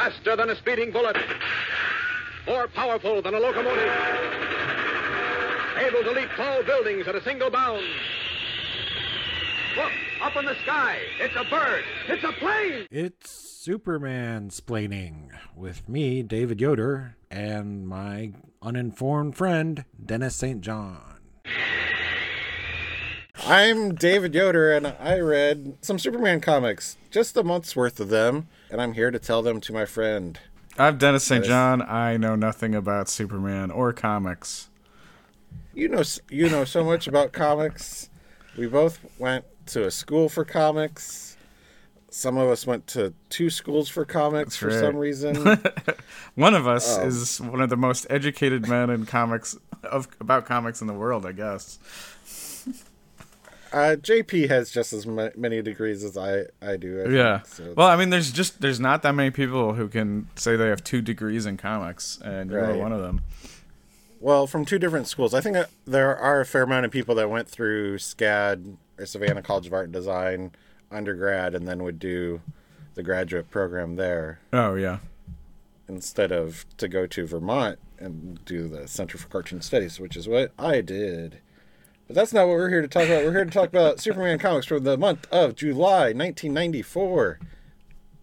faster than a speeding bullet, more powerful than a locomotive, able to leap tall buildings at a single bound. Look, up in the sky. It's a bird. It's a plane. It's Superman splaining with me, David Yoder, and my uninformed friend, Denis St. John. I'm David Yoder, and I read some Superman comics, just a month's worth of them, and I'm here to tell them to my friend. I'm Denis St. John. I know nothing about Superman or comics. You know, you know so much about comics. We both went to a school for comics. Some of us went to two schools for comics That's for right. some reason. One of us Oh. is one of the most educated men in comics of about comics in the world, I guess. Uh, JP has just as ma- many degrees as I, I do. I think, Yeah. so- Well, I mean, there's just there's not that many people who can say they have two degrees in comics, and you're Right. one of them. Well, from two different schools. I think there are a fair amount of people that went through SCAD or Savannah College of Art and Design undergrad and then would do the graduate program there Oh yeah. instead of to go to Vermont and do the Center for Cartoon Studies, which is what I did. But that's not what we're here to talk about. We're here to talk about Superman comics for the month of July 1994.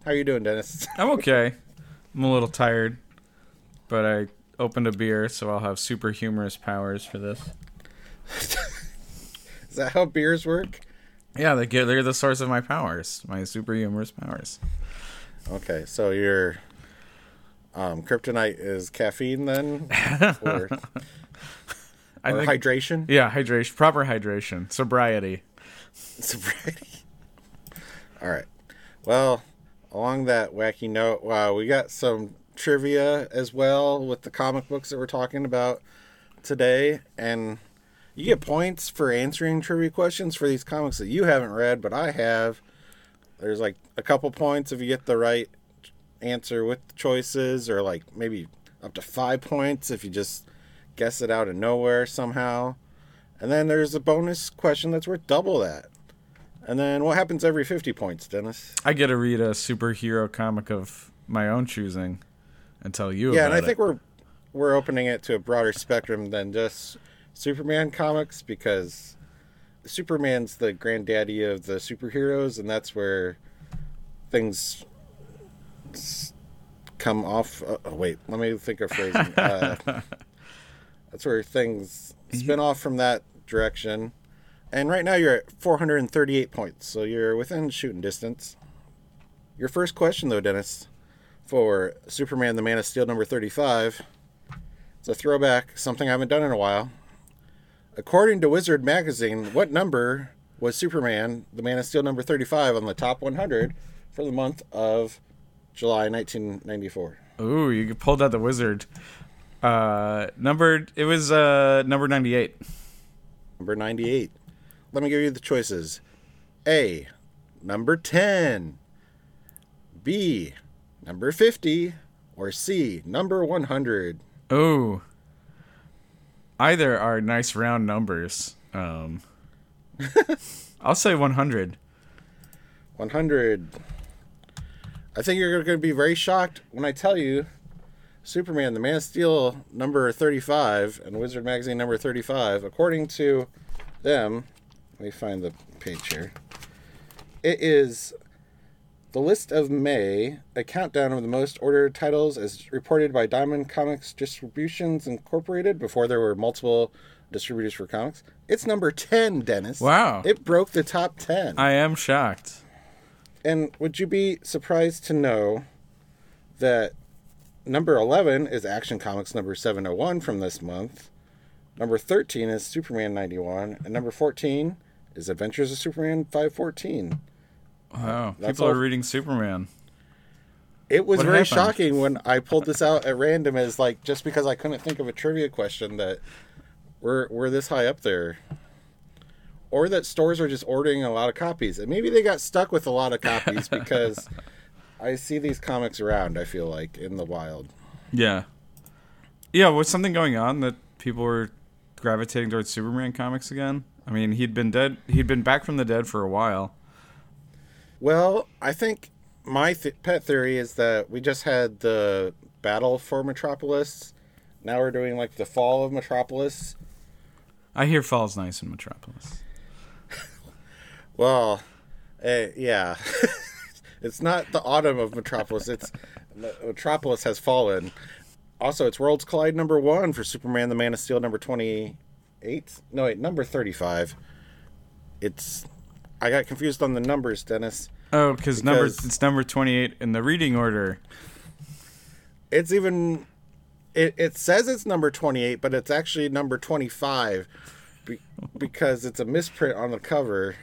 How are you doing, Denis? I'm okay. I'm a little tired, but I opened a beer, so I'll have super humorous powers for this. Is that how beers work? Yeah, they get they're the source of my powers, my super humorous powers. Okay, so your um, kryptonite is caffeine then, or, I or think, hydration, yeah, hydration, proper hydration, sobriety. sobriety. All right. Well, along that wacky note, wow, we got some trivia as well with the comic books that we're talking about today, and you get points for answering trivia questions for these comics that you haven't read, but I have. There's like a couple points if you get the right answer with the choices, or like maybe up to five points if you just guess it out of nowhere somehow. And then there's a bonus question that's worth double that. And then what happens every 50 points, Denis? I get to read a superhero comic of my own choosing and tell you yeah, and I think it. we're we're opening it to a broader spectrum than just Superman comics because Superman's the granddaddy of the superheroes, and that's where things come off. Uh, oh, wait, let me think of phrasing. Uh, that's where things mm-hmm. spin off from that direction. And right now you're at 438 points, so you're within shooting distance. Your first question, though, Denis, for Superman the Man of Steel number 35. It's a throwback, something I haven't done in a while. According to Wizard Magazine, what number was Superman the Man of Steel number 35 on the top 100 for the month of July 1994? Ooh, you pulled out the wizard. Uh, numbered. It was uh number ninety-eight. Number 98. Let me give you the choices A, number 10, B, number 50, or C, number 100. Oh. Either are nice round numbers. Um, I'll say one hundred. 100. I think you're going to be very shocked when I tell you Superman, the Man of Steel, number 35, and Wizard Magazine, number 35, according to them, let me find the page here. It is the list of May, a countdown of the most ordered titles as reported by Diamond Comics Distributions Incorporated before there were multiple distributors for comics. It's number 10, Denis. Wow. It broke the top 10. I am shocked. And would you be surprised to know that number 11 is Action Comics number 701 from this month? Number 13 is Superman 91. And number 14 is Adventures of Superman 514. Wow, That's people all- are reading Superman. It was What very happened? shocking when I pulled this out at random as like just because I couldn't think of a trivia question that we're we're this high up there. Or that stores are just ordering a lot of copies. And maybe they got stuck with a lot of copies because I see these comics around, I feel like, in the wild. Yeah, yeah. Was something going on that people were gravitating towards Superman comics again? I mean, he'd been dead. He'd been back from the dead for a while. Well, I think my th- pet theory is that we just had the battle for Metropolis. Now we're doing like the fall of Metropolis. I hear Fall's nice in Metropolis. Well, eh, yeah. it's not the autumn of Metropolis. It's Metropolis has fallen. Also, it's Worlds Collide number one for Superman: The Man of Steel number twenty-eight. No, wait, number thirty-five. It's. I got confused on the numbers, Denis. Oh, because number it's number twenty eight in the reading order. It's even. It, it says it's number 28, but it's actually number 25 be, because it's a misprint on the cover.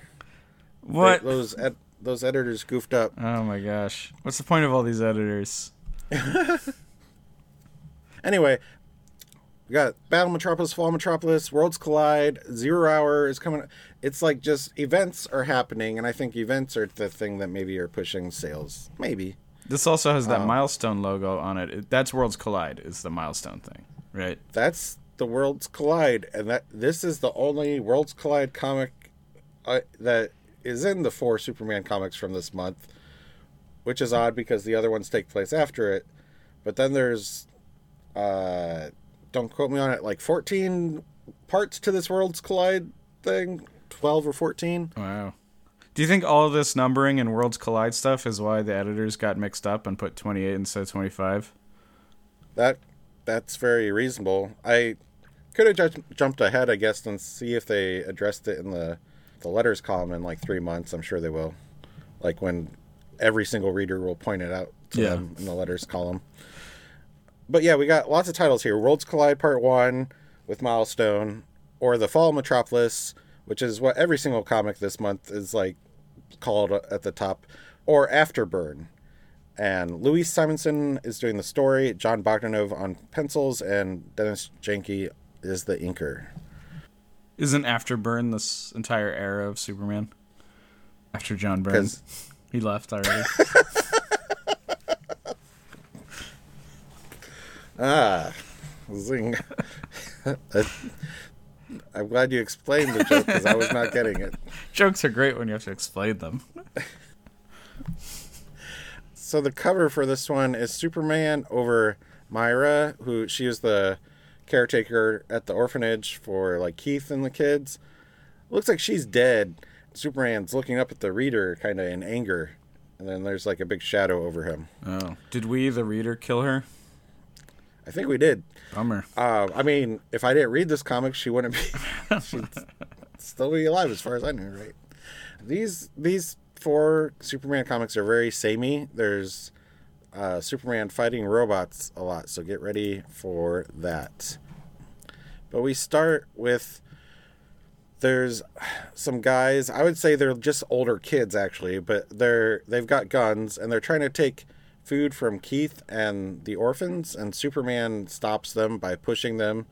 What? Those ed, those editors goofed up. Oh my gosh! What's the point of all these editors? Anyway, we got Battle Metropolis, Fall Metropolis, Worlds Collide, Zero Hour is coming. It's like just events are happening, and I think events are the thing that maybe are pushing sales. Maybe. This also has that Oh. milestone logo on it. it. That's Worlds Collide. Is the milestone thing, right? That's the Worlds Collide, and that this is the only Worlds Collide comic uh, that is in the four Superman comics from this month, which is odd because the other ones take place after it. But then there's, uh, don't quote me on it, like 14 parts to this Worlds Collide thing, 12 or 14. Wow. Do you think all of this numbering and Worlds Collide stuff is why the editors got mixed up and put 28 instead of 25? That that's very reasonable. I could have just jumped ahead, I guess, and see if they addressed it in the the letters column in like three months. I'm sure they will. Like when every single reader will point it out to Yeah. them in the letters column. But yeah, we got lots of titles here. Worlds Collide Part One with Milestone, or The Fall of Metropolis, which is what every single comic this month is like called at the top, or Afterburn. And Louise Simonson is doing the story, Jon Bogdanove on pencils, and Dennis Janke is the inker. Isn't Afterburn this entire era of Superman? After John Byrne. He left already. Ah, zing. I'm glad you explained the joke because I was not getting it. Jokes are great when you have to explain them. So the cover for this one is Superman over Myra, who she was the caretaker at the orphanage for like Keith and the kids. Looks like she's dead. Superman's looking up at the reader kind of in anger. And then there's like a big shadow over him. Oh. Did we, the reader, kill her? I think we did. Bummer. Uh, I mean, if I didn't read this comic, she wouldn't be. she'd still be alive, as far as I knew, right? These these four Superman comics are very samey. There's uh, Superman fighting robots a lot, so get ready for that. But we start with there's some guys. I would say they're just older kids actually, but they're they've got guns and they're trying to take food from Keith and the orphans, and Superman stops them by pushing them,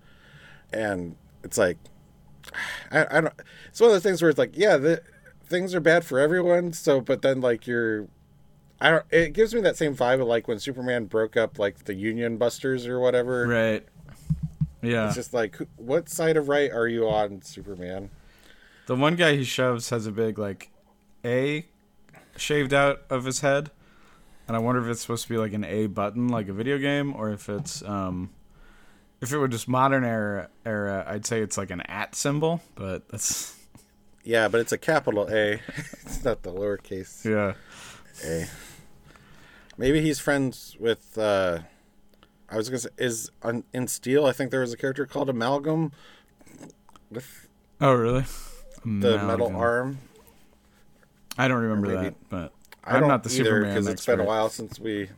and it's like I, I don't. It's one of those things where it's like, yeah, the things are bad for everyone. So, but then like you're, I don't. It gives me that same vibe of like when Superman broke up like the Union Busters or whatever. Right. Yeah. It's just like, what side of right are you on, Superman? The one guy he shoves has a big like A shaved out of his head, and I wonder if it's supposed to be like an A button, like a video game, or if it's um, if it were just modern era era, I'd say it's like an at symbol, but that's Yeah, but it's a capital A. it's not the lowercase yeah. A. Maybe he's friends with. uh I was gonna say is on, in Steel. I think there was a character called Amalgam with Oh really? the metal arm. I don't remember maybe- that, but I I'm don't not the either Superman because it's been a while since we.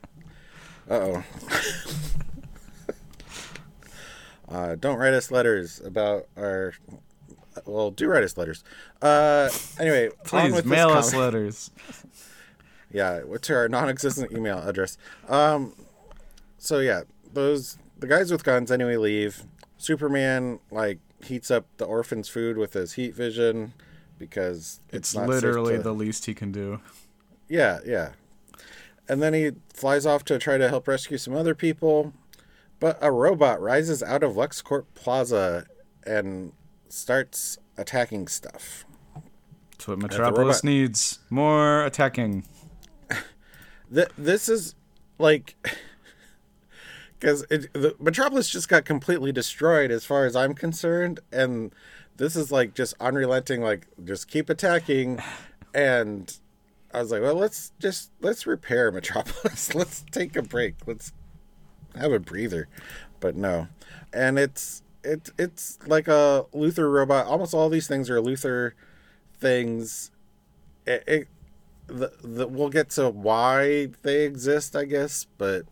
Uh oh. uh, don't write us letters about our. Well, do write us letters. Uh, anyway, Please mail us letters. Yeah, what's our non-existent email address? Um, so yeah, those the guys with guns anyway leave. Superman like heats up the orphans' food with his heat vision because It's safe literally to- the least he can do. yeah, yeah. And then he flies off to try to help rescue some other people. But a robot rises out of LexCorp Plaza and starts attacking stuff. That's what Metropolis robot- needs. More attacking. Th- this is like because the Metropolis just got completely destroyed as far as I'm concerned, and this is like just unrelenting. Like just keep attacking, and I was like, well, let's just let's repair Metropolis. let's take a break. Let's have a breather, but no, and it's it it's like a Luthor robot. Almost all these things are Luthor things. It, it the, the we'll get to why they exist, I guess, but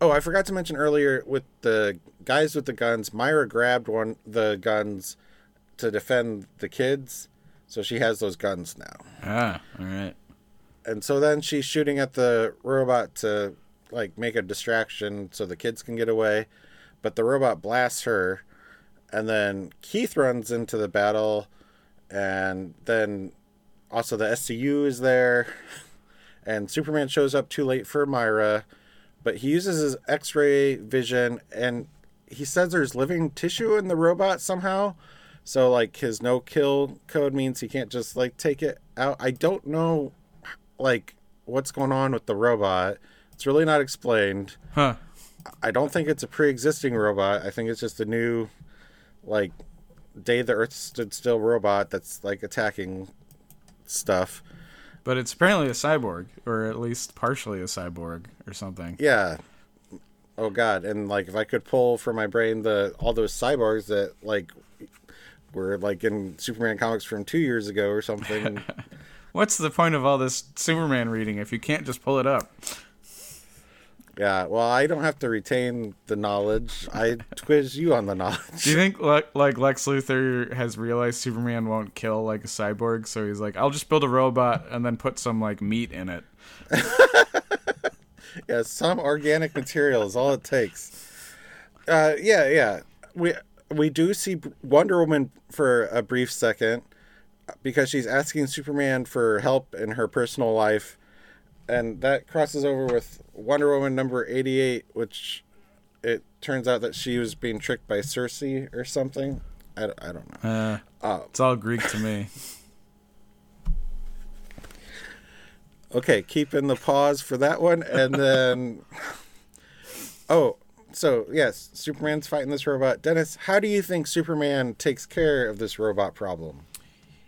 oh, I forgot to mention earlier with the guys with the guns. Myra grabbed one the guns to defend the kids, so she has those guns now. Ah, all right. And so then she's shooting at the robot to like make a distraction so the kids can get away, but the robot blasts her, and then Keith runs into the battle, and then also the SCU is there, and Superman shows up too late for Myra, but he uses his X-ray vision and he says there's living tissue in the robot somehow. So like his no kill code means he can't just like take it out. I don't know like what's going on with the robot. It's really not explained. Huh. I don't think it's a pre-existing robot. I think it's just a new like day the earth stood still robot that's like attacking stuff. But it's apparently a cyborg, or at least partially a cyborg, or something. Yeah. Oh god, and like if I could pull from my brain the all those cyborgs that like were like in Superman comics from 2 years ago or something. What's the point of all this Superman reading if you can't just pull it up? Yeah, well, I don't have to retain the knowledge. I quiz you on the knowledge. Do you think like like Lex Luthor has realized Superman won't kill like a cyborg, so he's like, I'll just build a robot and then put some like meat in it. yeah, some organic material is all it takes. Uh, yeah, yeah. We we do see Wonder Woman for a brief second because she's asking Superman for help in her personal life, and that crosses over with Wonder Woman number eighty-eight, which it turns out that she was being tricked by Circe or something. I, I don't know. Uh, Uh, it's all Greek to me. Okay, keep in the pause for that one, and then oh, so yes, Superman's fighting this robot. Denis, how do you think Superman takes care of this robot problem?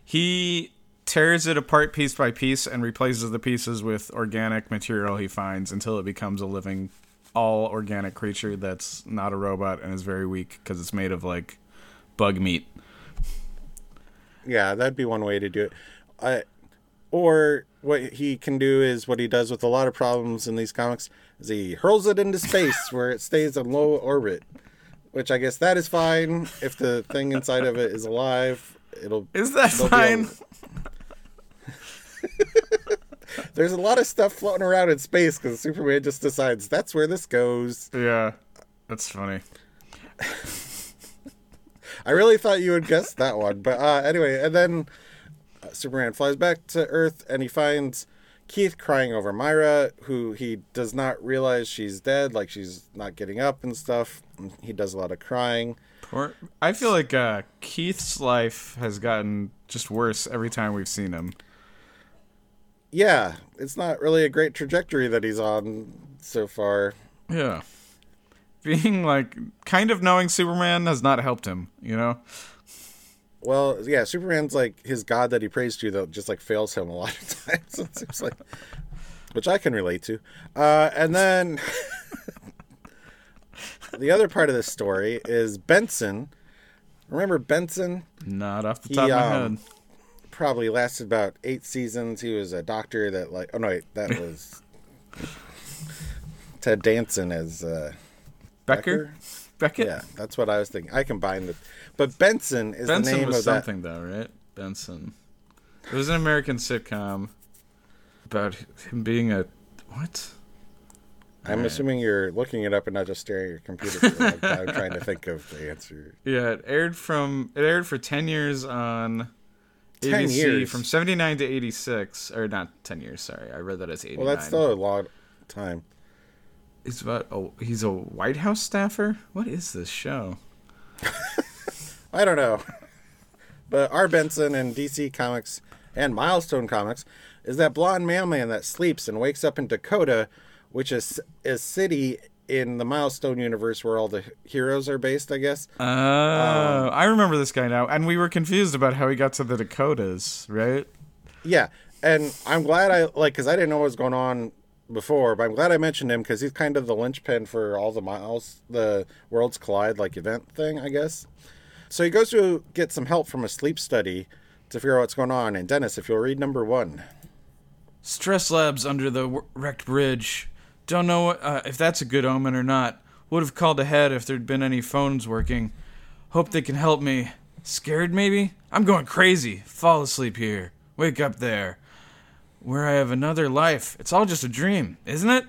He tears it apart piece by piece and replaces the pieces with organic material he finds until it becomes a living, all organic creature that's not a robot and is very weak because it's made of like bug meat. Yeah, that'd be one way to do it. Or what he can do is what he does with a lot of problems in these comics is he hurls it into space where it stays in low orbit, which I guess that is fine if the thing inside of it is alive. It'll Is that fine? able- There's a lot of stuff floating around in space because Superman just decides that's where this goes. Yeah, that's funny. I really thought you would guess that one, but uh, anyway, and then uh, Superman flies back to Earth and he finds Keith crying over Myra, who he does not realize she's dead, like she's not getting up and stuff. And He does a lot of crying. Poor, I feel like uh, Keith's life has gotten just worse every time we've seen him. Yeah, it's not really a great trajectory that he's on so far. Yeah. Being like kind of knowing Superman has not helped him, you know? Well, yeah, Superman's like his god that he prays to that just like fails him a lot of times. it seems like, which I can relate to. Uh, and then the other part of this story is Benson. Remember Benson? Not off the He, top of my um, head. Probably lasted about eight seasons. He was a doctor that like. Oh no, wait, that was Ted Danson as uh, Becker? Beckett? Yeah, that's what I was thinking. I combined it, but Benson is the name was of that. something though, right? Benson. It was an American sitcom about him being a what? I'm assuming you're looking it up and not just staring at your computer. For like, I'm trying to think of the answer. Yeah, it aired from it aired for ten years on 10 ABC years? from seventy nine to eighty six, or not ten years. Sorry, I read that as eighty nine. Well, that's still a long time. He's about oh, he's a White House staffer. What is this show? I don't know. But R. Benson and DC Comics and Milestone Comics is that blonde mailman that sleeps and wakes up in Dakota, which is a city in the Milestone universe where all the heroes are based, I guess. Oh, I remember this guy now, and we were confused about how he got to the Dakotas, right? Yeah, and I'm glad I like because I didn't know what was going on before, but I'm glad I mentioned him because he's kind of the linchpin for all the miles, the Worlds Collide like event thing, I guess. So he goes to get some help from a sleep study to figure out what's going on. And Denis, if you'll read number one. Stress labs under the w- wrecked bridge. Don't know uh, if that's a good omen or not. Would have called ahead if there'd been any phones working. Hope they can help me. Scared maybe? I'm going crazy. Fall asleep here. Wake up there. Where I have another life. It's all just a dream, isn't it?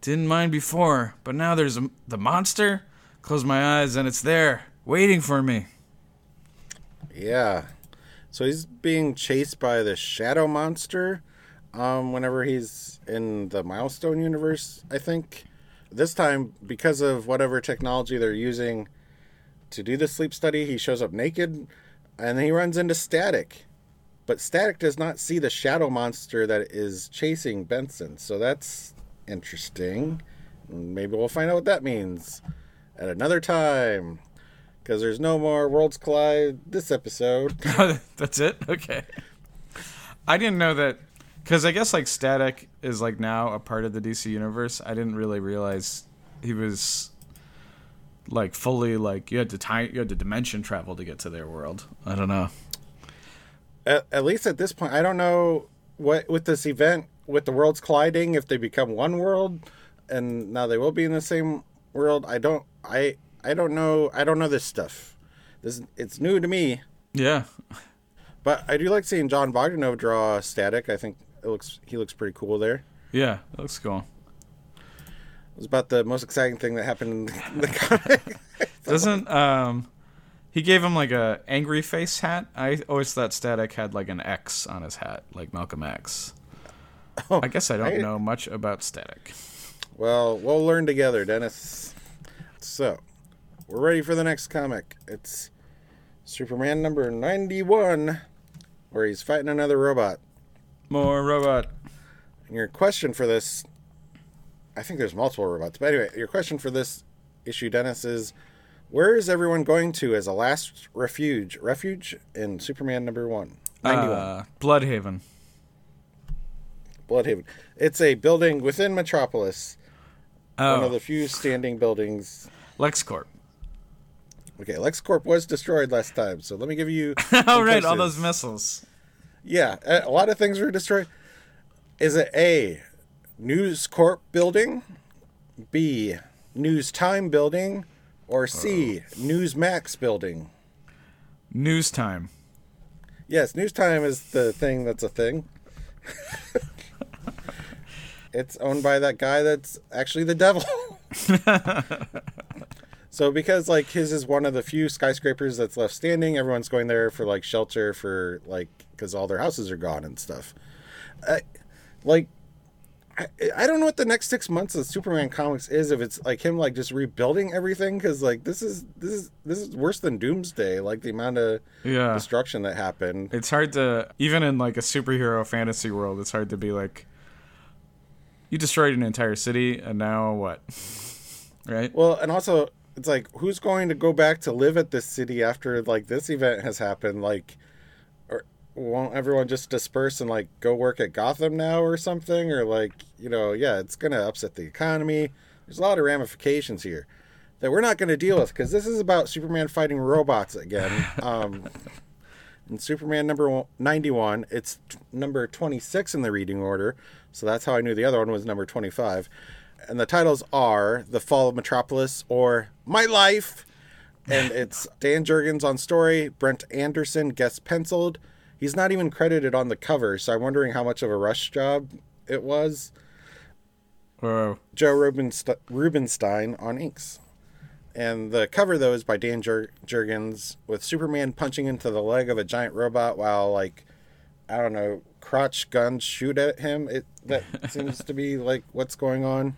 Didn't mind before, but now there's a, the monster. Close my eyes and it's there, waiting for me. Yeah. So he's being chased by the shadow monster um, whenever he's in the milestone universe, I think. This time, because of whatever technology they're using to do the sleep study, he shows up naked and he runs into Static. But Static does not see the shadow monster that is chasing Benson. So that's interesting. Maybe we'll find out what that means at another time because there's no more Worlds Collide this episode. That's it? Okay. I didn't know that because I guess like Static is like now a part of the DC universe. I didn't really realize he was like fully like you had to time you had to dimension travel to get to their world. I don't know. at, at least at this point, I don't know what with this event with the worlds colliding if they become one world, and now they will be in the same world. I don't. I I don't know. I don't know this stuff. This it's new to me, Yeah. but I do like seeing Jon Bogdanove draw Static. I think it looks he looks pretty cool there. Yeah, that looks cool. It was about the most exciting thing that happened in the comic. Doesn't um he gave him like a angry face hat? I always thought Static had like an X on his hat, like Malcolm X. I guess I don't I- know much about Static. Well, we'll learn together, Denis. So, we're ready for the next comic. It's Superman number 91, where he's fighting another robot. More robot. Your question for this I think there's multiple robots, but anyway, your question for this issue, Denis, is where is everyone going to as a last refuge? Refuge in Superman number one. 91. Uh, Blüdhaven. Blüdhaven. It's a building within Metropolis. One Oh, of the few standing buildings LexCorp. Okay, LexCorp was destroyed last time, so let me give you. oh some right, all those missiles. Yeah, a lot of things were destroyed. Is it A, News Corp building, B, News Time building, or C, News Max building? News time. Yes, News Time is the thing that's a thing. it's owned by that guy that's actually the devil. so because like his is one of the few skyscrapers that's left standing, everyone's going there for like shelter for like because all their houses are gone and stuff. I, like I, I don't know what the next six months of Superman comics is if it's like him like just rebuilding everything because like this is this is this is worse than Doomsday like the amount of Yeah. destruction that happened. It's hard to even in like a superhero fantasy world, it's hard to be like you destroyed an entire city and now what? right? Well, and also it's like who's going to go back to live at this city after like this event has happened? Like, or won't everyone just disperse and like go work at Gotham now or something? Or like you know, yeah, it's gonna upset the economy. There's a lot of ramifications here that we're not going to deal with because this is about Superman fighting robots again. Um, in Superman number 91, it's t- number 26 in the reading order, so that's how I knew the other one was number 25. And the titles are The Fall of Metropolis or My Life. And it's Dan Jurgens on story, Brent Anderson guest penciled. He's not even credited on the cover, so I'm wondering how much of a rush job it was. Whoa. Joe Rubenst- Rubinstein on inks. And the cover, though, is by Dan Jur- Jurgens with Superman punching into the leg of a giant robot while, like, I don't know, crotch guns shoot at him. It That seems to be, like, what's going on.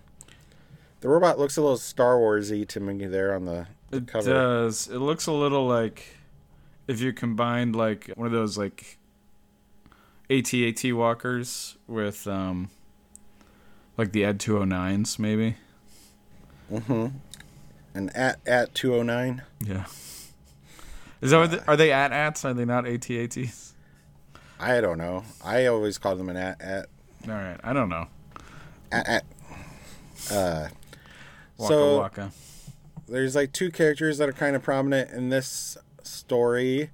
The robot looks a little Star Warsy to me there on the, the It cover. does. It looks a little like if you combined like one of those like AT-AT walkers with um, like the Ed 209s, maybe. And at at two oh nine. Yeah. Is that what the, are they at ats? Are they not AT-ATs? I don't know. I always call them an at at All right, I don't know. at. at. Uh, Waka So- waka. there's like two characters that are kind of prominent in this story.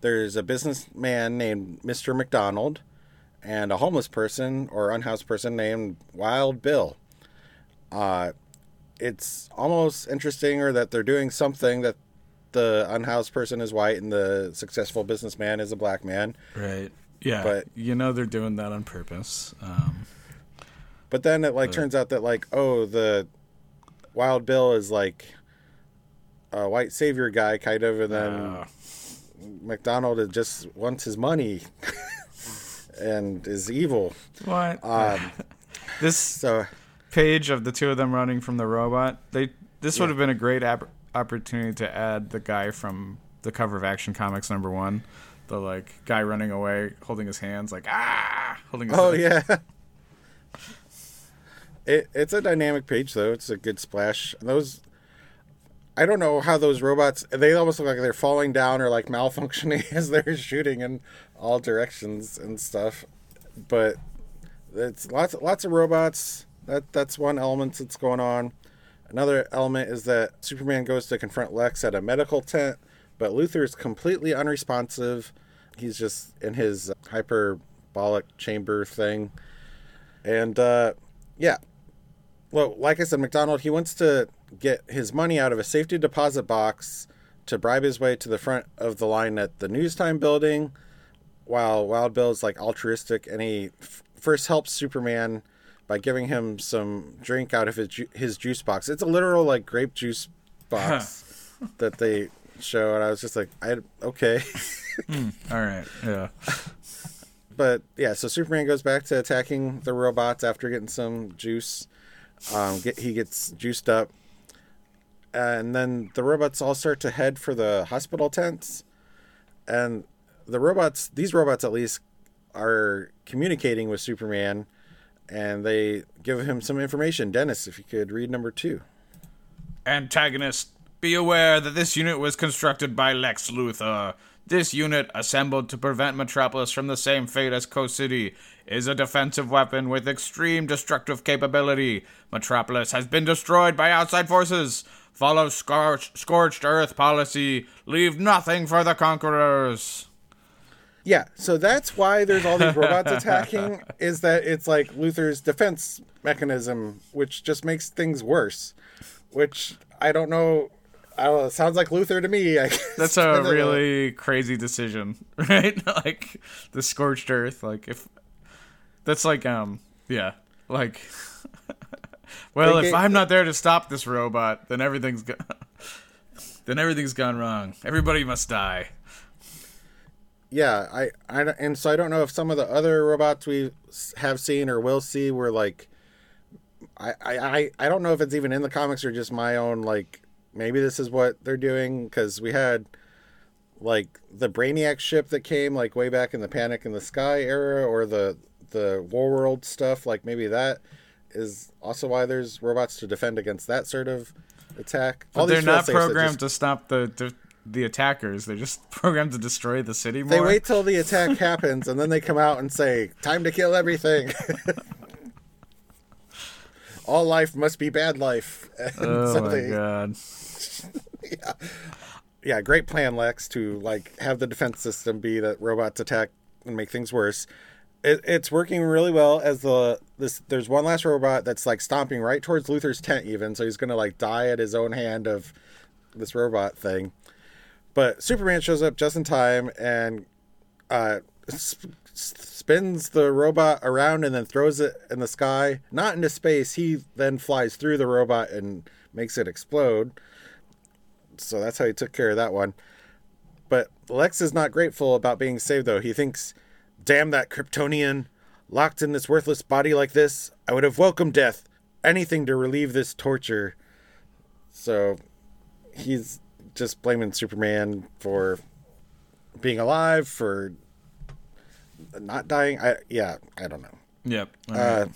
There's a businessman named Mr. McDonald and a homeless person or unhoused person named Wild Bill. Uh, it's almost interesting or that they're doing something that the unhoused person is white and the successful businessman is a black man. Right. Yeah. But- you know they're doing that on purpose. Um, But then it like turns out that like oh the Wild Bill is like a white savior guy kind of and then uh, McDonald just wants his money and is evil. what? Um, this so page of the two of them running from the robot. They this would have been a great ap- opportunity to add the guy from the cover of Action Comics number one, the like guy running away, holding his hands like ah, holding. His oh head. yeah. It, it's a dynamic page though. It's a good splash. Those I don't know how those robots they almost look like they're falling down or like malfunctioning as they're shooting in all directions and stuff. But it's lots lots of robots. That that's one element that's going on. Another element is that Superman goes to confront Lex at a medical tent, but Luthor is completely unresponsive. He's just in his hyperbolic chamber thing. And uh, yeah, well, like I said, McDonald, he wants to get his money out of a safety deposit box to bribe his way to the front of the line at the Newstime building, while Wild Bill is like altruistic and he f- first helps Superman by giving him some drink out of his ju- his juice box. It's a literal like grape juice box that they show, and I was just like, I okay. Hmm, all right. Yeah. but yeah, so Superman goes back to attacking the robots after getting some juice. Um, get, he gets juiced up, and then the robots all start to head for the hospital tents. And the robots, these robots at least, are communicating with Superman, and they give him some information. Denis, if you could read number two. Antagonist, be aware that this unit was constructed by Lex Luthor. This unit, assembled to prevent Metropolis from the same fate as Coast City, is a defensive weapon with extreme destructive capability. Metropolis has been destroyed by outside forces. Follow scorch- scorched earth policy. Leave nothing for the conquerors. Yeah, so that's why there's all these robots attacking. Is that it's like Luthor's defense mechanism, which just makes things worse. Which I don't know. I don't know, it sounds like Luthor to me. I guess. That's a really crazy decision, right? like the scorched earth. Like if that's like um yeah like well They if I'm not there to stop this robot, then everything's go- then everything's gone wrong. Everybody must die. Yeah, I, I and so I don't know if some of the other robots we have seen or will see were like. I, I- I don't know if it's even in the comics or just my own like maybe this is what they're doing because we had like the Brainiac ship that came like way back in the Panic in the Sky era or the the War World stuff like maybe that is also why there's robots to defend against that sort of attack. But All they're not programmed just- to stop the, the the attackers. They're just programmed to destroy the city more. They wait till the attack happens and then they come out and say, "Time to kill everything." All life must be bad life. And Oh so my they- god. yeah, Yeah, great plan, Lex, to like have the defense system be that robots attack and make things worse. It, it's working really well as the this. There's one last robot that's like stomping right towards Luthor's tent, even so he's gonna like die at his own hand of this robot thing. But Superman shows up just in time and uh, sp- spins the robot around and then throws it in the sky, not into space. He then flies through the robot and makes it explode. So that's how he took care of that one. But Lex is not grateful about being saved, though. He thinks, damn that Kryptonian. Locked in this worthless body like this, I would have welcomed death. Anything to relieve this torture. So he's just blaming Superman for being alive, for not dying. I yeah, I don't know. Yep. Uh.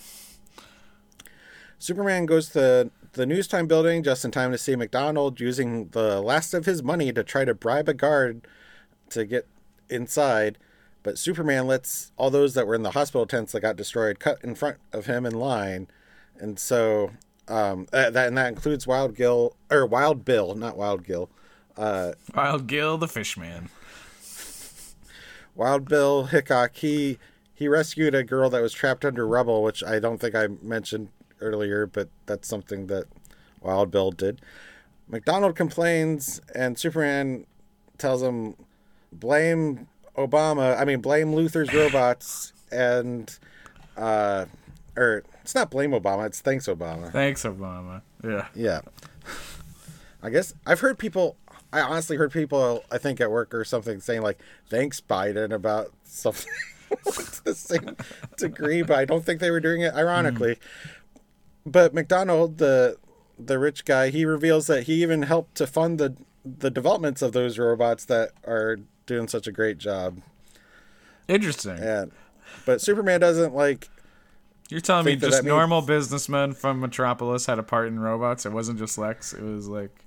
Superman goes to the News Time building just in time to see McDonald using the last of his money to try to bribe a guard to get inside. But Superman lets all those that were in the hospital tents that got destroyed cut in front of him in line, and so um, uh, that and that includes Wild Gill or Wild Bill, not Wild Gill. Wild Gill the Fishman. Wild Bill Hickok, he he rescued a girl that was trapped under rubble, which I don't think I mentioned earlier, but that's something that Wild Bill did. McDonald complains, and Superman tells him blame Obama. I mean, blame Luthor's robots, and uh, or it's not blame Obama, it's thanks Obama. Thanks, Obama. Yeah. Yeah. I guess I've heard people. I honestly heard people. I think at work or something saying like, "Thanks Biden" about something to the same degree, but I don't think they were doing it ironically. Mm. But McDonald, the the rich guy, he reveals that he even helped to fund the the developments of those robots that are doing such a great job. Interesting. Yeah, but Superman doesn't like You're telling me that just that means- normal businessmen from Metropolis had a part in robots? It wasn't just Lex. It was like.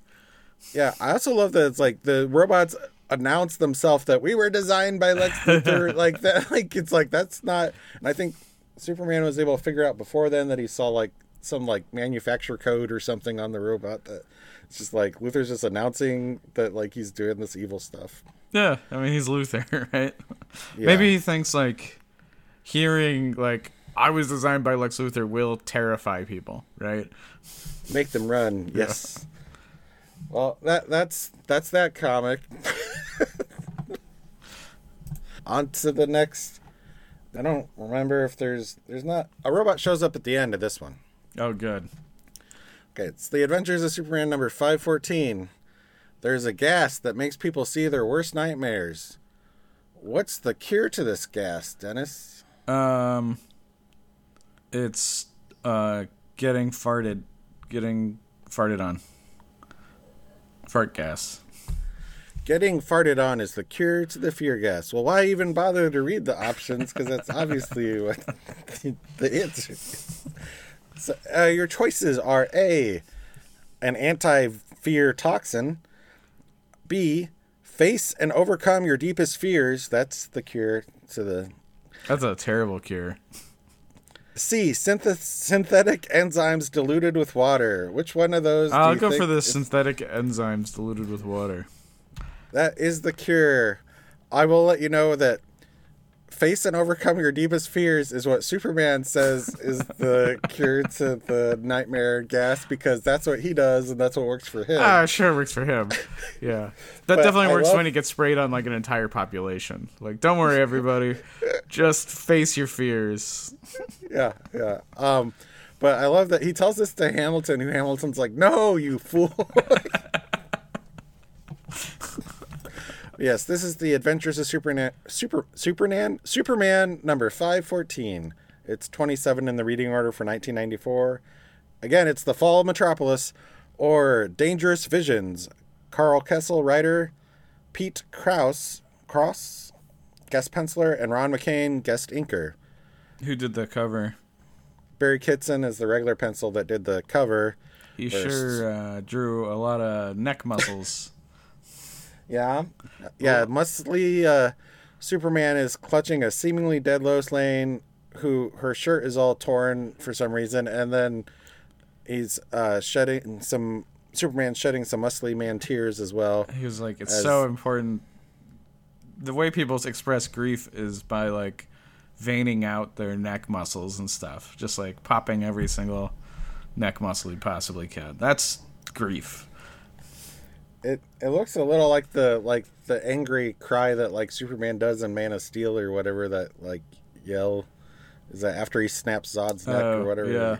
Yeah, I also love that it's like the robots announce themselves that we were designed by Lex Luthor. like that, like it's like that's not. And I think Superman was able to figure out before then that he saw like some like manufacturer code or something on the robot that it's just like Luthor's just announcing that like he's doing this evil stuff. Yeah, I mean he's Luthor, right? Yeah. Maybe he thinks like hearing like I was designed by Lex Luthor will terrify people, right? make them run. Yes. Well, that that's that's that comic. On to the next. I don't remember if there's there's not a robot shows up at the end of this one. Oh, good. Okay, it's the Adventures of Superman number 514. There's a gas that makes people see their worst nightmares. What's the cure to this gas, Denis? Um, it's uh getting farted, getting farted on. Fart gas. Getting farted on is the cure to the fear gas. Well, why even bother to read the options? Because that's obviously what the answer is. So, uh, your choices are A, an anti fear toxin, B, face and overcome your deepest fears. That's the cure to the. That's a terrible cure. C, synth- synthetic enzymes diluted with water. Which one of those? I'll you go for the synthetic enzymes diluted with water. That is the cure. I will let you know that face and overcome your deepest fears is what Superman says is the cure to the nightmare gas because that's what he does and that's what works for him. Ah, sure works for him. Yeah, that definitely I works love- when he gets sprayed on like an entire population. Like, don't worry, everybody, just face your fears. yeah, yeah. Um, but I love that he tells this to Hamilton, who Hamilton's like, "No, you fool." yes, this is the Adventures of Superman, Super Superman, Superman number five fourteen. It's twenty seven in the reading order for nineteen ninety four. Again, it's the Fall of Metropolis, or Dangerous Visions. Karl Kesel, writer. Pete Krause, Cross, guest penciler, and Ron McCain, guest inker. Who did the cover? Barry Kitson is the regular pencil that did the cover. He First. sure uh, drew a lot of neck muscles. Yeah. Yeah, muscly uh, Superman is clutching a seemingly dead Lois Lane, who her shirt is all torn for some reason, and then he's uh, shedding some. Superman shedding some muscly man tears as well. He was like, it's As- so important. The way people express grief is by like veining out their neck muscles and stuff, just like popping every single neck muscle you possibly can. That's grief. It it looks a little like the like the angry cry that like Superman does in Man of Steel or whatever that like yell is that after he snaps Zod's neck Oh, or whatever. yeah.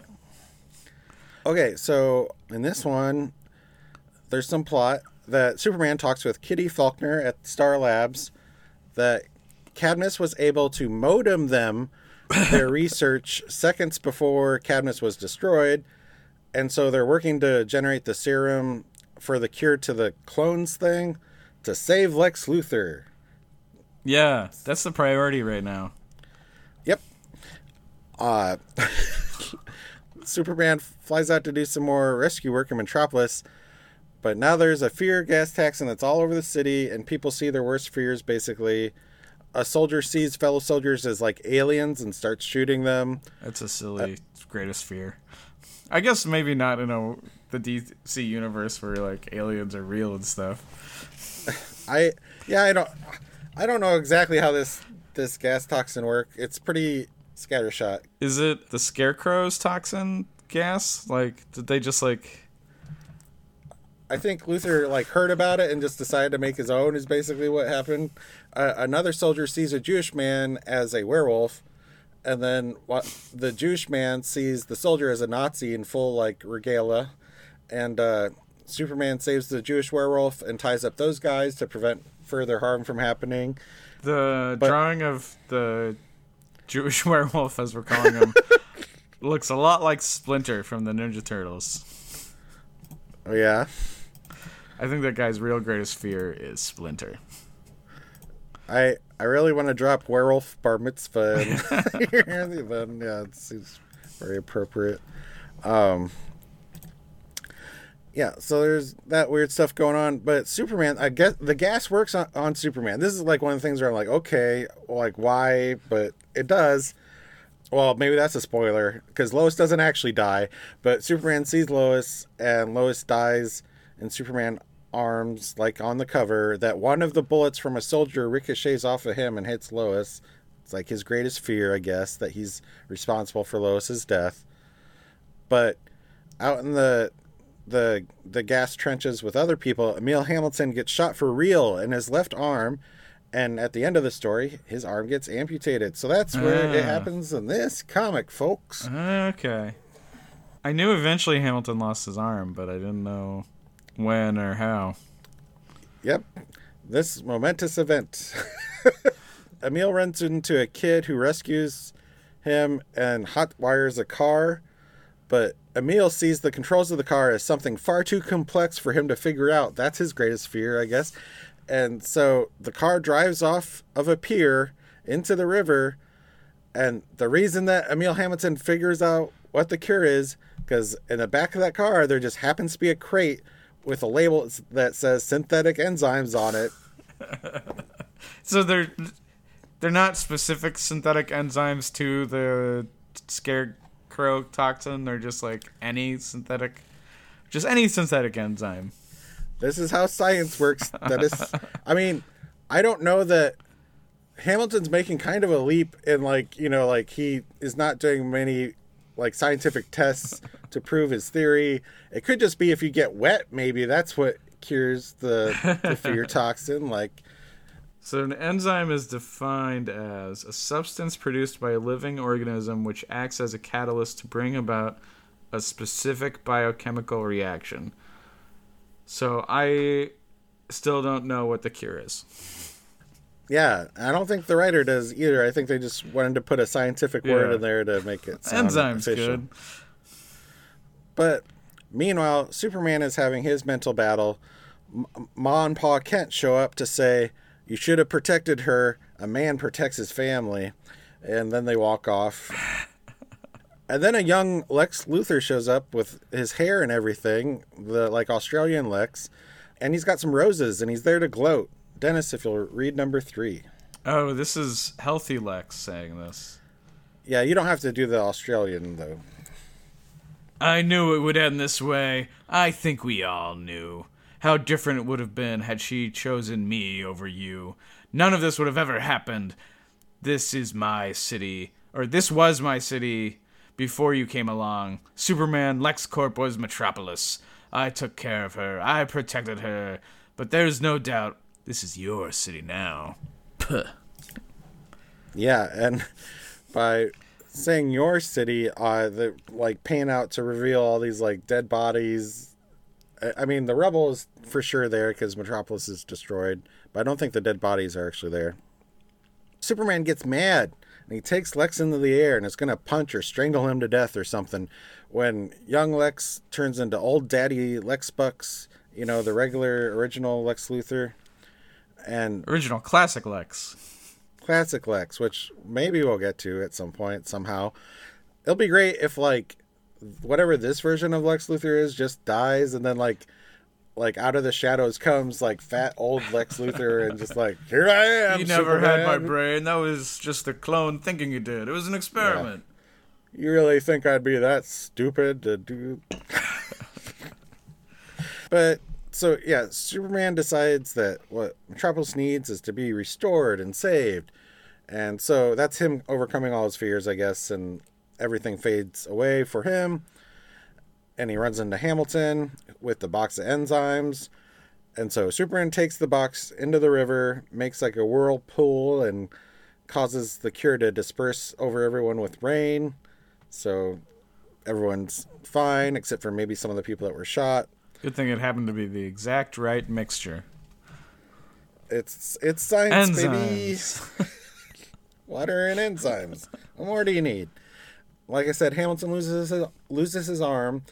Okay, so in this one, there's some plot that Superman talks with Kitty Faulkner at Star Labs that Cadmus was able to modem them their research seconds before Cadmus was destroyed, and so they're working to generate the serum for the cure to the clones thing to save Lex Luthor. Yeah, that's the priority right now. Yep. Uh, Superman flies out to do some more rescue work in Metropolis, but now there's a fear gas toxin that's all over the city, and people see their worst fears basically. A soldier sees fellow soldiers as like aliens and starts shooting them. That's a silly greatest fear. I guess maybe not in a the DC universe where like aliens are real and stuff. I yeah, I don't I don't know exactly how this this gas toxin work. It's pretty scattershot. Is it the scarecrow's toxin gas? Like did they just like I think Luthor like heard about it and just decided to make his own. Is basically what happened. Uh, another soldier sees a Jewish man as a werewolf, and then what the Jewish man sees the soldier as a Nazi in full like regalia, and uh, Superman saves the Jewish werewolf and ties up those guys to prevent further harm from happening. the But- drawing of the Jewish werewolf as we're calling him looks a lot like Splinter from the Ninja Turtles. Oh yeah, I think that guy's real greatest fear is Splinter. I I really want to drop werewolf bar mitzvah. Then yeah, it seems very appropriate. Um, yeah, so there's that weird stuff going on, but Superman, I guess the gas works on, on Superman. This is like one of the things where I'm like, okay, like why? But it does. Well, maybe that's a spoiler because Lois doesn't actually die, but Superman sees Lois and Lois dies in Superman arms, like on the cover. That one of the bullets from a soldier ricochets off of him and hits Lois. It's like his greatest fear, I guess, that he's responsible for Lois's death. But out in the the the gas trenches with other people, Emil Hamilton gets shot for real in his left arm, and at the end of the story, his arm gets amputated. So that's where it Ah. happens in this comic, folks. Okay. I knew eventually Hamilton lost his arm, but I didn't know when or how. Yep, this momentous event. Emil runs into a kid who rescues him and hot wires a car, but Emil sees the controls of the car as something far too complex for him to figure out. That's his greatest fear, I guess. And so the car drives off of a pier into the river. And the reason that Emil Hamilton figures out what the cure is, because in the back of that car, there just happens to be a crate with a label that says synthetic enzymes on it. So they're they're not specific synthetic enzymes to the scarecrow toxin. They're just like any synthetic, just any synthetic enzyme. This is how science works. That is, I mean, I don't know that Hamilton's making kind of a leap in like, you know, like he is not doing many like scientific tests to prove his theory. It could just be if you get wet, maybe that's what cures the, the fear toxin. Like, So an enzyme is defined as a substance produced by a living organism which acts as a catalyst to bring about a specific biochemical reaction. So I still don't know what the cure is. yeah, I don't think the writer does either. I think they just wanted to put a scientific word in there to make it sound Enzyme's official. good. But meanwhile, Superman is having his mental battle. M- Ma and Pa Kent show up to say, You should have protected her. A man protects his family. And then they walk off. And then a young Lex Luthor shows up with his hair and everything, the like Australian Lex, and he's got some roses and he's there to gloat. Denis, if you'll read number three. Oh, this is healthy Lex saying this. Yeah, you don't have to do the Australian though. I knew it would end this way. I think we all knew. How different it would have been had she chosen me over you. None of this would have ever happened. This is my city, or this was my city before you came along. Superman LexCorp was Metropolis. I took care of her. I protected her. But there's no doubt this is your city now. Puh. Yeah, and by saying your city, uh, the like pan out to reveal all these like dead bodies. I- mean, the rubble is for sure there because Metropolis is destroyed, but I don't think the dead bodies are actually there. Superman gets mad and he takes Lex into the air and is going to punch or strangle him to death or something. When young Lex turns into old daddy Lex Bucks, you know, the regular original Lex Luthor, and Original classic Lex. classic Lex, which maybe we'll get to at some point somehow. It'll be great if like whatever this version of Lex Luthor is just dies and then like like out of the shadows comes like fat old Lex Luthor and just like here I am. You never had my brain. That was just a clone thinking you did. It was an experiment. You really think I'd be that stupid to do? but so yeah, Superman decides that what Metropolis needs is to be restored and saved, and so that's him overcoming all his fears, I guess, and everything fades away for him. And he runs into Hamilton with the box of enzymes. And so Superman takes the box into the river, makes like a whirlpool, and causes the cure to disperse over everyone with rain. So everyone's fine, except for maybe some of the people that were shot. Good thing it happened to be the exact right mixture. It's it's science, baby. Water and enzymes. What more do you need? Like I said, Hamilton loses his, loses his arm.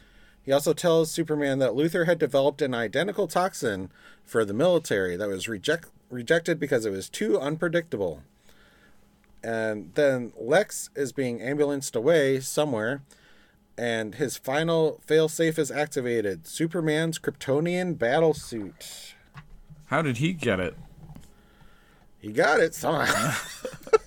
He also tells Superman that Luthor had developed an identical toxin for the military that was reject, rejected because it was too unpredictable. And then Lex is being ambulanced away somewhere, and his final failsafe is activated Superman's Kryptonian battle suit. How did he get it? He got it somehow.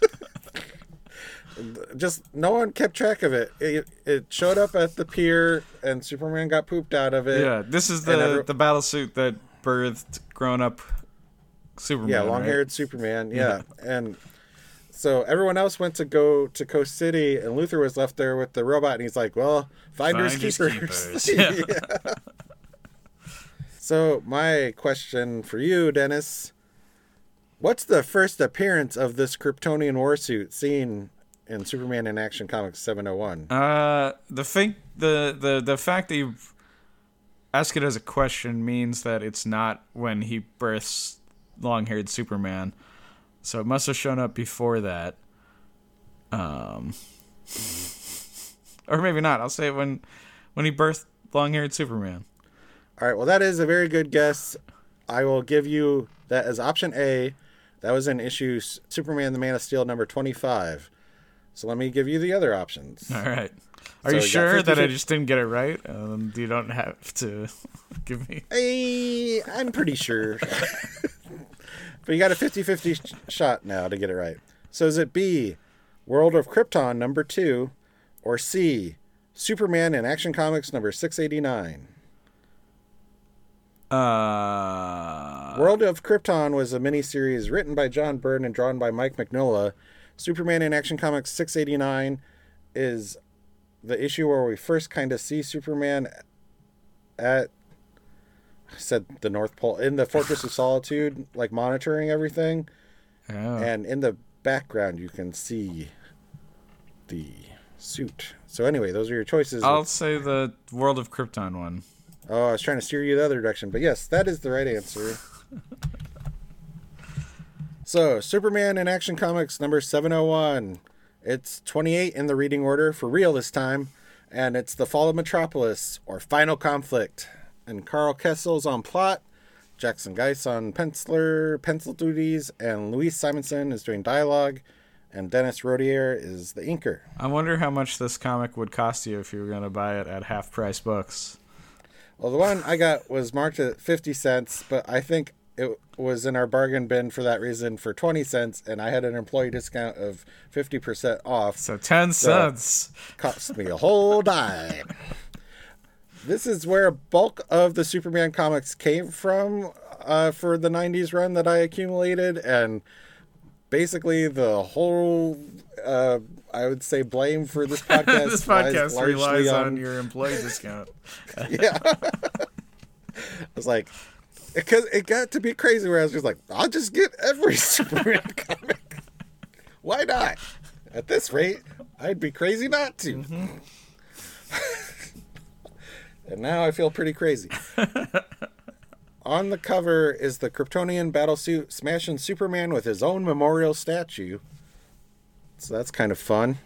Just no one kept track of it. it. It showed up at the pier, and Superman got pooped out of it. Yeah, this is the every- the battle suit that birthed grown up Superman. yeah, long haired Superman. Yeah. and so everyone else went to go to Coast City, and Luthor was left there with the robot, and he's like, "Well, finders, Finders keepers." keepers. Yeah. So my question for you, Denis, what's the first appearance of this Kryptonian warsuit seen in Superman in Action Comics 701? Uh, the thing, the the the fact that you ask it as a question means that it's not when he births long-haired Superman. So it must have shown up before that. Um, or maybe not. I'll say it when when he birthed long-haired Superman. All right, well, that is a very good guess. I will give you that as option A. That was in issue Superman the Man of Steel number 25. So let me give you the other options. All right. Are So you sure 50 that I just didn't get it right? Um, you don't have to give me. Hey, I'm pretty sure. but you got a 50 50 sh- shot now to get it right. So is it B, World of Krypton number 2, or C, Superman in Action Comics number 689? Uh, World of Krypton was a miniseries written by John Byrne and drawn by Mike Mignola. Superman in Action Comics 689 is the issue where we first kind of see Superman at I said the North Pole in the Fortress of Solitude, like monitoring everything, yeah. and in the background you can see the suit. So anyway, those are your choices. I'll say the World of Krypton one. Oh, I was trying to steer you the other direction, but yes, that is the right answer. so, Superman in Action Comics number 701. It's 28 in the reading order for real this time, and it's The Fall of Metropolis or Final Conflict. And Karl Kesel's on plot, Jackson Guice on penciler, pencil duties, and Louise Simonson is doing dialogue, and Denis Rodier is the inker. I wonder how much this comic would cost you if you were going to buy it at half price books. Well, the one I got was marked at 50 cents, but I think it was in our bargain bin for that reason for 20 cents, and I had an employee discount of 50% off. So 10 cents. Cost me a whole dime. This is where a bulk of the Superman comics came from uh, for the 90s run that I accumulated, and basically the whole, uh, I would say, blame for this podcast, this podcast largely relies on your employee discount. yeah. I was like, because it got to be crazy where I was just like, I'll just get every Superman comic. Why not? At this rate, I'd be crazy not to. and now I feel pretty crazy. On the cover is the Kryptonian battlesuit smashing Superman with his own memorial statue. So that's kind of fun.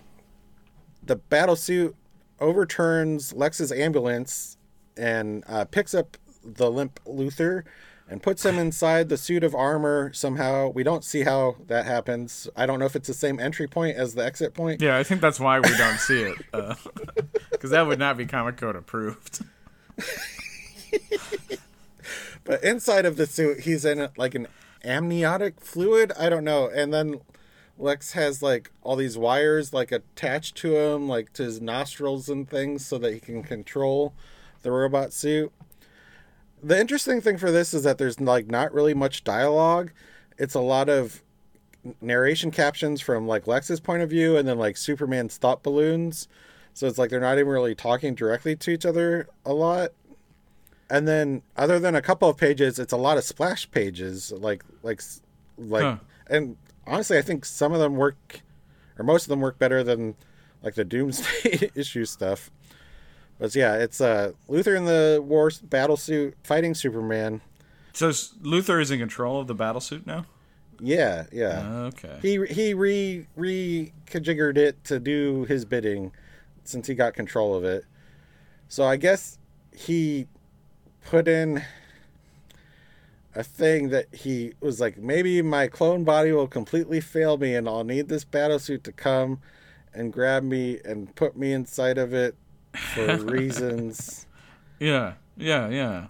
The battlesuit overturns Lex's ambulance and uh, picks up the limp Luthor, and puts him inside the suit of armor somehow. We don't see how that happens. I don't know if it's the same entry point as the exit point. Yeah, I think that's why we don't see it. Uh, because that would not be Comic Code approved. But inside of the suit, he's in like an amniotic fluid. I don't know. And then Lex has like all these wires like attached to him, like to his nostrils and things, so that he can control the robot suit. The interesting thing for this is that there's like not really much dialogue. It's a lot of narration captions from like Lex's point of view and then like Superman's thought balloons. So it's like they're not even really talking directly to each other a lot and then other than a couple of pages it's a lot of splash pages like like like Huh. and honestly i think some of them work or most of them work better than like the doomsday issue stuff but yeah it's uh luthor in the war battle suit fighting superman So Luthor is in control of the battlesuit now? yeah yeah Okay. he he re reconfigured it to do his bidding since he got control of it so i guess he put in a thing that he was like maybe my clone body will completely fail me and i'll need this battlesuit to come and grab me and put me inside of it for reasons Yeah, yeah, yeah.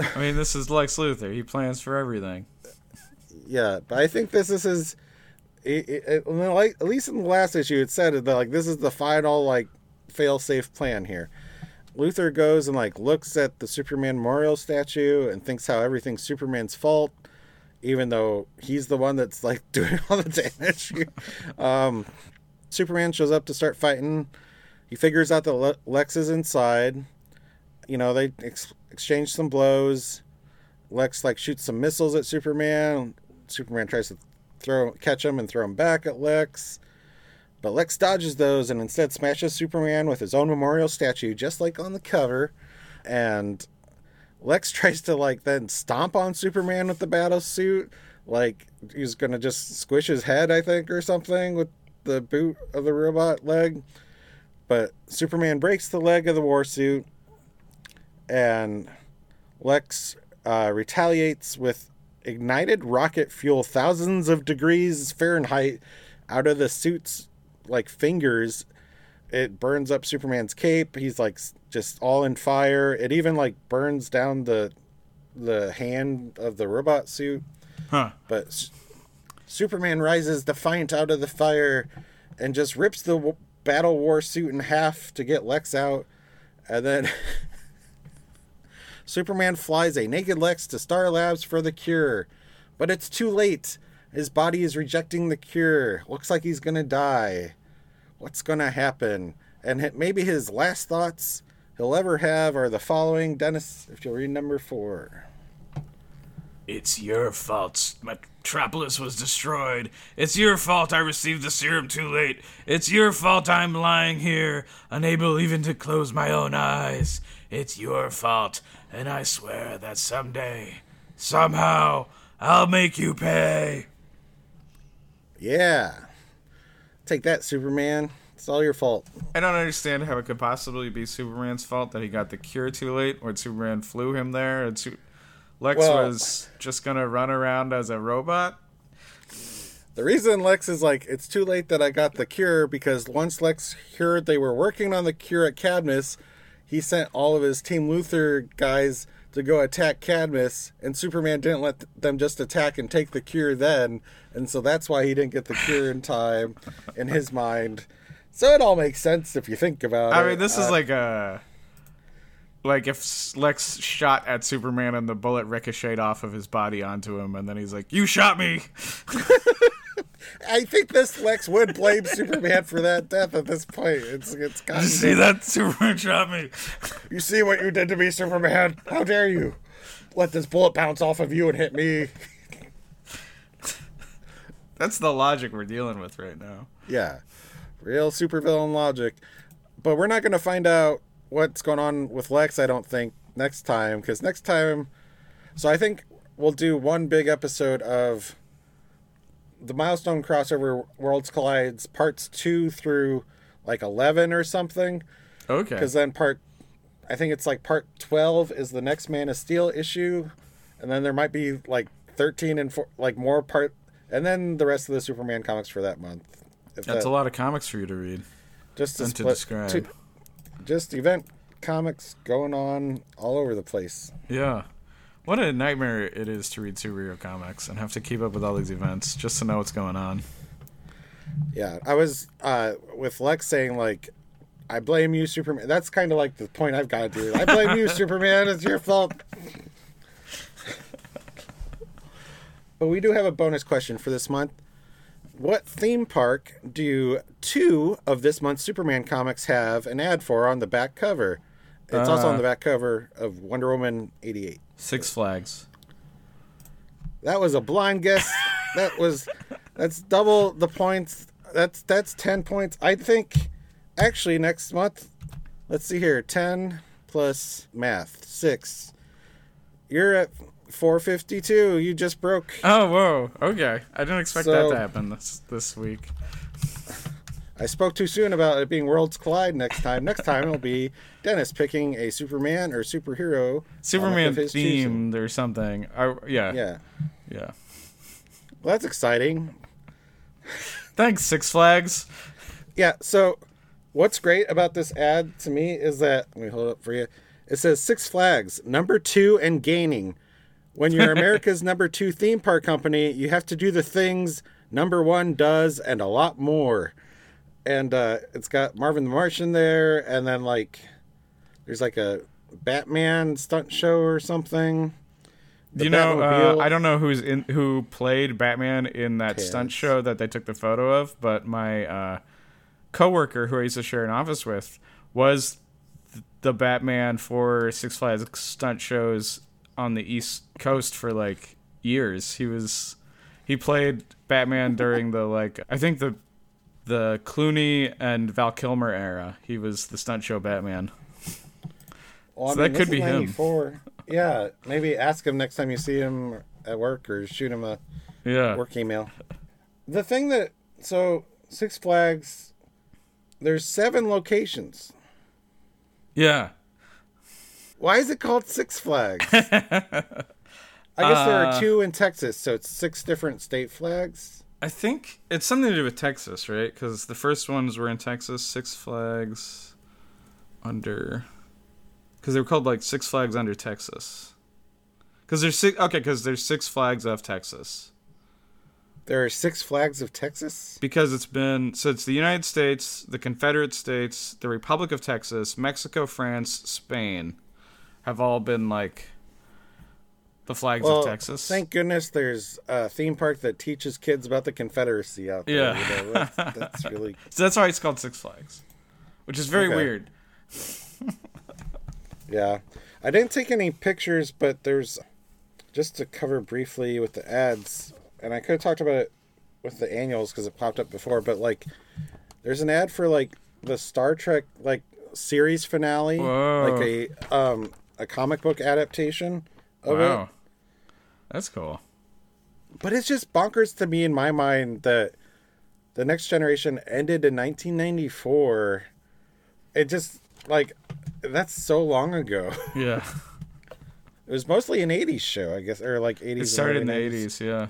I mean, this is Lex Luthor. He plans for everything. yeah but i think this is his it, it, it- like at least in the last issue it said that like this is the final like fail safe plan here luthor goes and like looks at the superman memorial statue and thinks how everything's superman's fault even though he's the one that's like doing all the damage um superman shows up to start fighting he figures out that Le- lex is inside you know they ex- exchange some blows Lex like shoots some missiles at Superman. Superman tries to throw catch him and throw him back at Lex. But Lex dodges those and instead smashes Superman with his own memorial statue, just like on the cover. And Lex tries to like then stomp on Superman with the battle suit. Like he's gonna just squish his head, I think, or something with the boot of the robot leg. But Superman breaks the leg of the war suit and Lex uh, retaliates with ignited rocket fuel thousands of degrees Fahrenheit out of the suit's like fingers. It burns up Superman's cape. He's like just all in fire. It even like burns down the the hand of the robot suit. Huh. But S- Superman rises defiant out of the fire and just rips the battle war suit in half to get Lex out. And then Superman flies a naked Lex to Star Labs for the cure. But it's too late. His body is rejecting the cure. Looks like he's to die. What's to happen? And maybe his last thoughts he'll ever have are the following. Denis, if you'll read number four. It's your fault. Metropolis was destroyed. It's your fault I received the serum too late. It's your fault I'm lying here, unable even to close my own eyes. It's your fault, and I swear that someday, somehow, I'll make you pay. Yeah. Take that, Superman. It's all your fault. I don't understand how it could possibly be Superman's fault that he got the cure too late, or Superman flew him there, and Su- Lex Well- was just gonna run around as a robot. The reason Lex is like, it's too late that I got the cure because once Lex heard they were working on the cure at Cadmus, he sent all of his Team Luthor guys to go attack Cadmus, and Superman didn't let them just attack and take the cure then, and so that's why he didn't get the cure in time in his mind. So it all makes sense if you think about it. I mean, this is Uh, like a like if Lex shot at Superman and the bullet ricocheted off of his body onto him, and then he's like, "You shot me." I think this Lex would blame Superman for that death at this point. It's it's You gotten see that? Superman shot me. You see what you did to me, Superman? How dare you? Let this bullet bounce off of you and hit me. That's the logic we're dealing with right now. Yeah. Real supervillain logic. But we're not going to find out what's going on with Lex, I don't think, next time. Because next time. So I think we'll do one big episode of the Milestone Crossover Worlds Collides parts 2 through like 11 or something. Okay. because then part i think it's like part 12 is the next man of steel issue and then there might be like 13 and four, like more part, and then the rest of the Superman comics for that month. If That's that- a lot of comics for you to read just to, and to describe. to- just event comics going on all over the place. Yeah. What a nightmare it is to read superhero comics and have to keep up with all these events just to know what's going on. Yeah, I was uh, with Lex saying like, I blame you, Superman. That's kind of like the point I've got to do. I blame you, Superman. It's your fault. but we do have a bonus question for this month. What theme park do two of this month's Superman comics have an ad for on the back cover? It's also on Uh. the back cover of Wonder Woman 88. Six Flags. That was a blind guess. that was that's double the points. That's that's 10 points. I think actually next month let's see here 10 plus math 6. You're at 452. You just broke. Oh, whoa. Okay. I didn't expect So- that to happen this this week. I spoke too soon about it being Worlds Collide next time. Next time it'll be Denis picking a Superman or superhero Superman his choosing. themed or something. I, yeah. Yeah. Yeah. Well, that's exciting. Thanks, Six Flags. Yeah. So, what's great about this ad to me is that let me hold it up for you. It says Six Flags number two and gaining. When you're America's number two theme park company, you have to do the things number one does and a lot more. And uh, it's got Marvin the Martian there, and then like there's like a Batman stunt show or something. The you know, uh, I don't know who's in who played Batman in that stunt show that they took the photo of, but my uh, coworker who I used to share an office with was th- the Batman for Six Flags stunt shows on the East Coast for like years. He was he played Batman during the like I think the the Clooney and Val Kilmer era. He was the stunt show Batman. Well, I So that could be him. Yeah, maybe ask him next time you see him at work or shoot him a Yeah. work email. The thing that so Six Flags, there's seven locations. Yeah. Why is it called Six Flags? I guess there Uh, are two in Texas, so it's six different state flags. I think it's something to do with Texas, right? Because the first ones were in Texas, Six Flags under. Because they were called like Six Flags under Texas. Because there's six. Okay, because there's Six Flags of Texas. There are six flags of Texas. Because it's been so it's the United States, the Confederate States, the Republic of Texas, Mexico, France, Spain, have all been like the flags Well, of Texas. thank goodness there's a theme park that teaches kids about the Confederacy out there. Yeah. you know, that's, that's really so that's why it's called Six Flags, which is very Okay. weird. Yeah. I didn't take any pictures, but there's just to cover briefly with the ads, and I could have talked about it with the annuals because it popped up before, but like there's an ad for like the Star Trek like series finale, Whoa. like a um a comic book adaptation of Wow, it. that's cool. But it's just bonkers to me in my mind that the next generation ended in 1994. It just like that's so long ago. Yeah. It was mostly an 80s show, I guess, or like 80s. It started in the early 80s, yeah.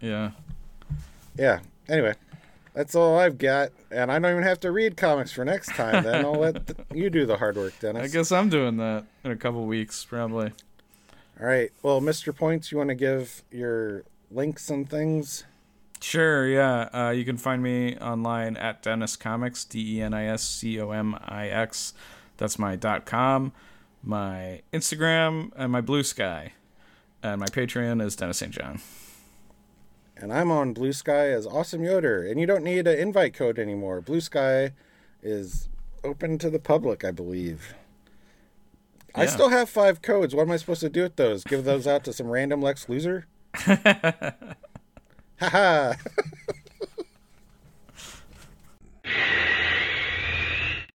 Yeah. Yeah. Anyway, that's all I've got, and I don't even have to read comics for next time. Then I'll let th- you do the hard work, Denis. I guess I'm doing that in a couple weeks, probably. All right. Well, Mr. Points, you want to give your links and things? Sure, yeah. Uh, you can find me online at Denis Comix, D E N I S C O M I X. That's my dot com, my Instagram, and my Blue Sky. And my Patreon is Denis St. John and I'm on Blue Sky as Awesome Yoder, and you don't need an invite code anymore. Blue Sky is open to the public, I believe. Yeah. I still have five codes. What am I supposed to do with those? Give those out to some random Lex loser? Ha ha!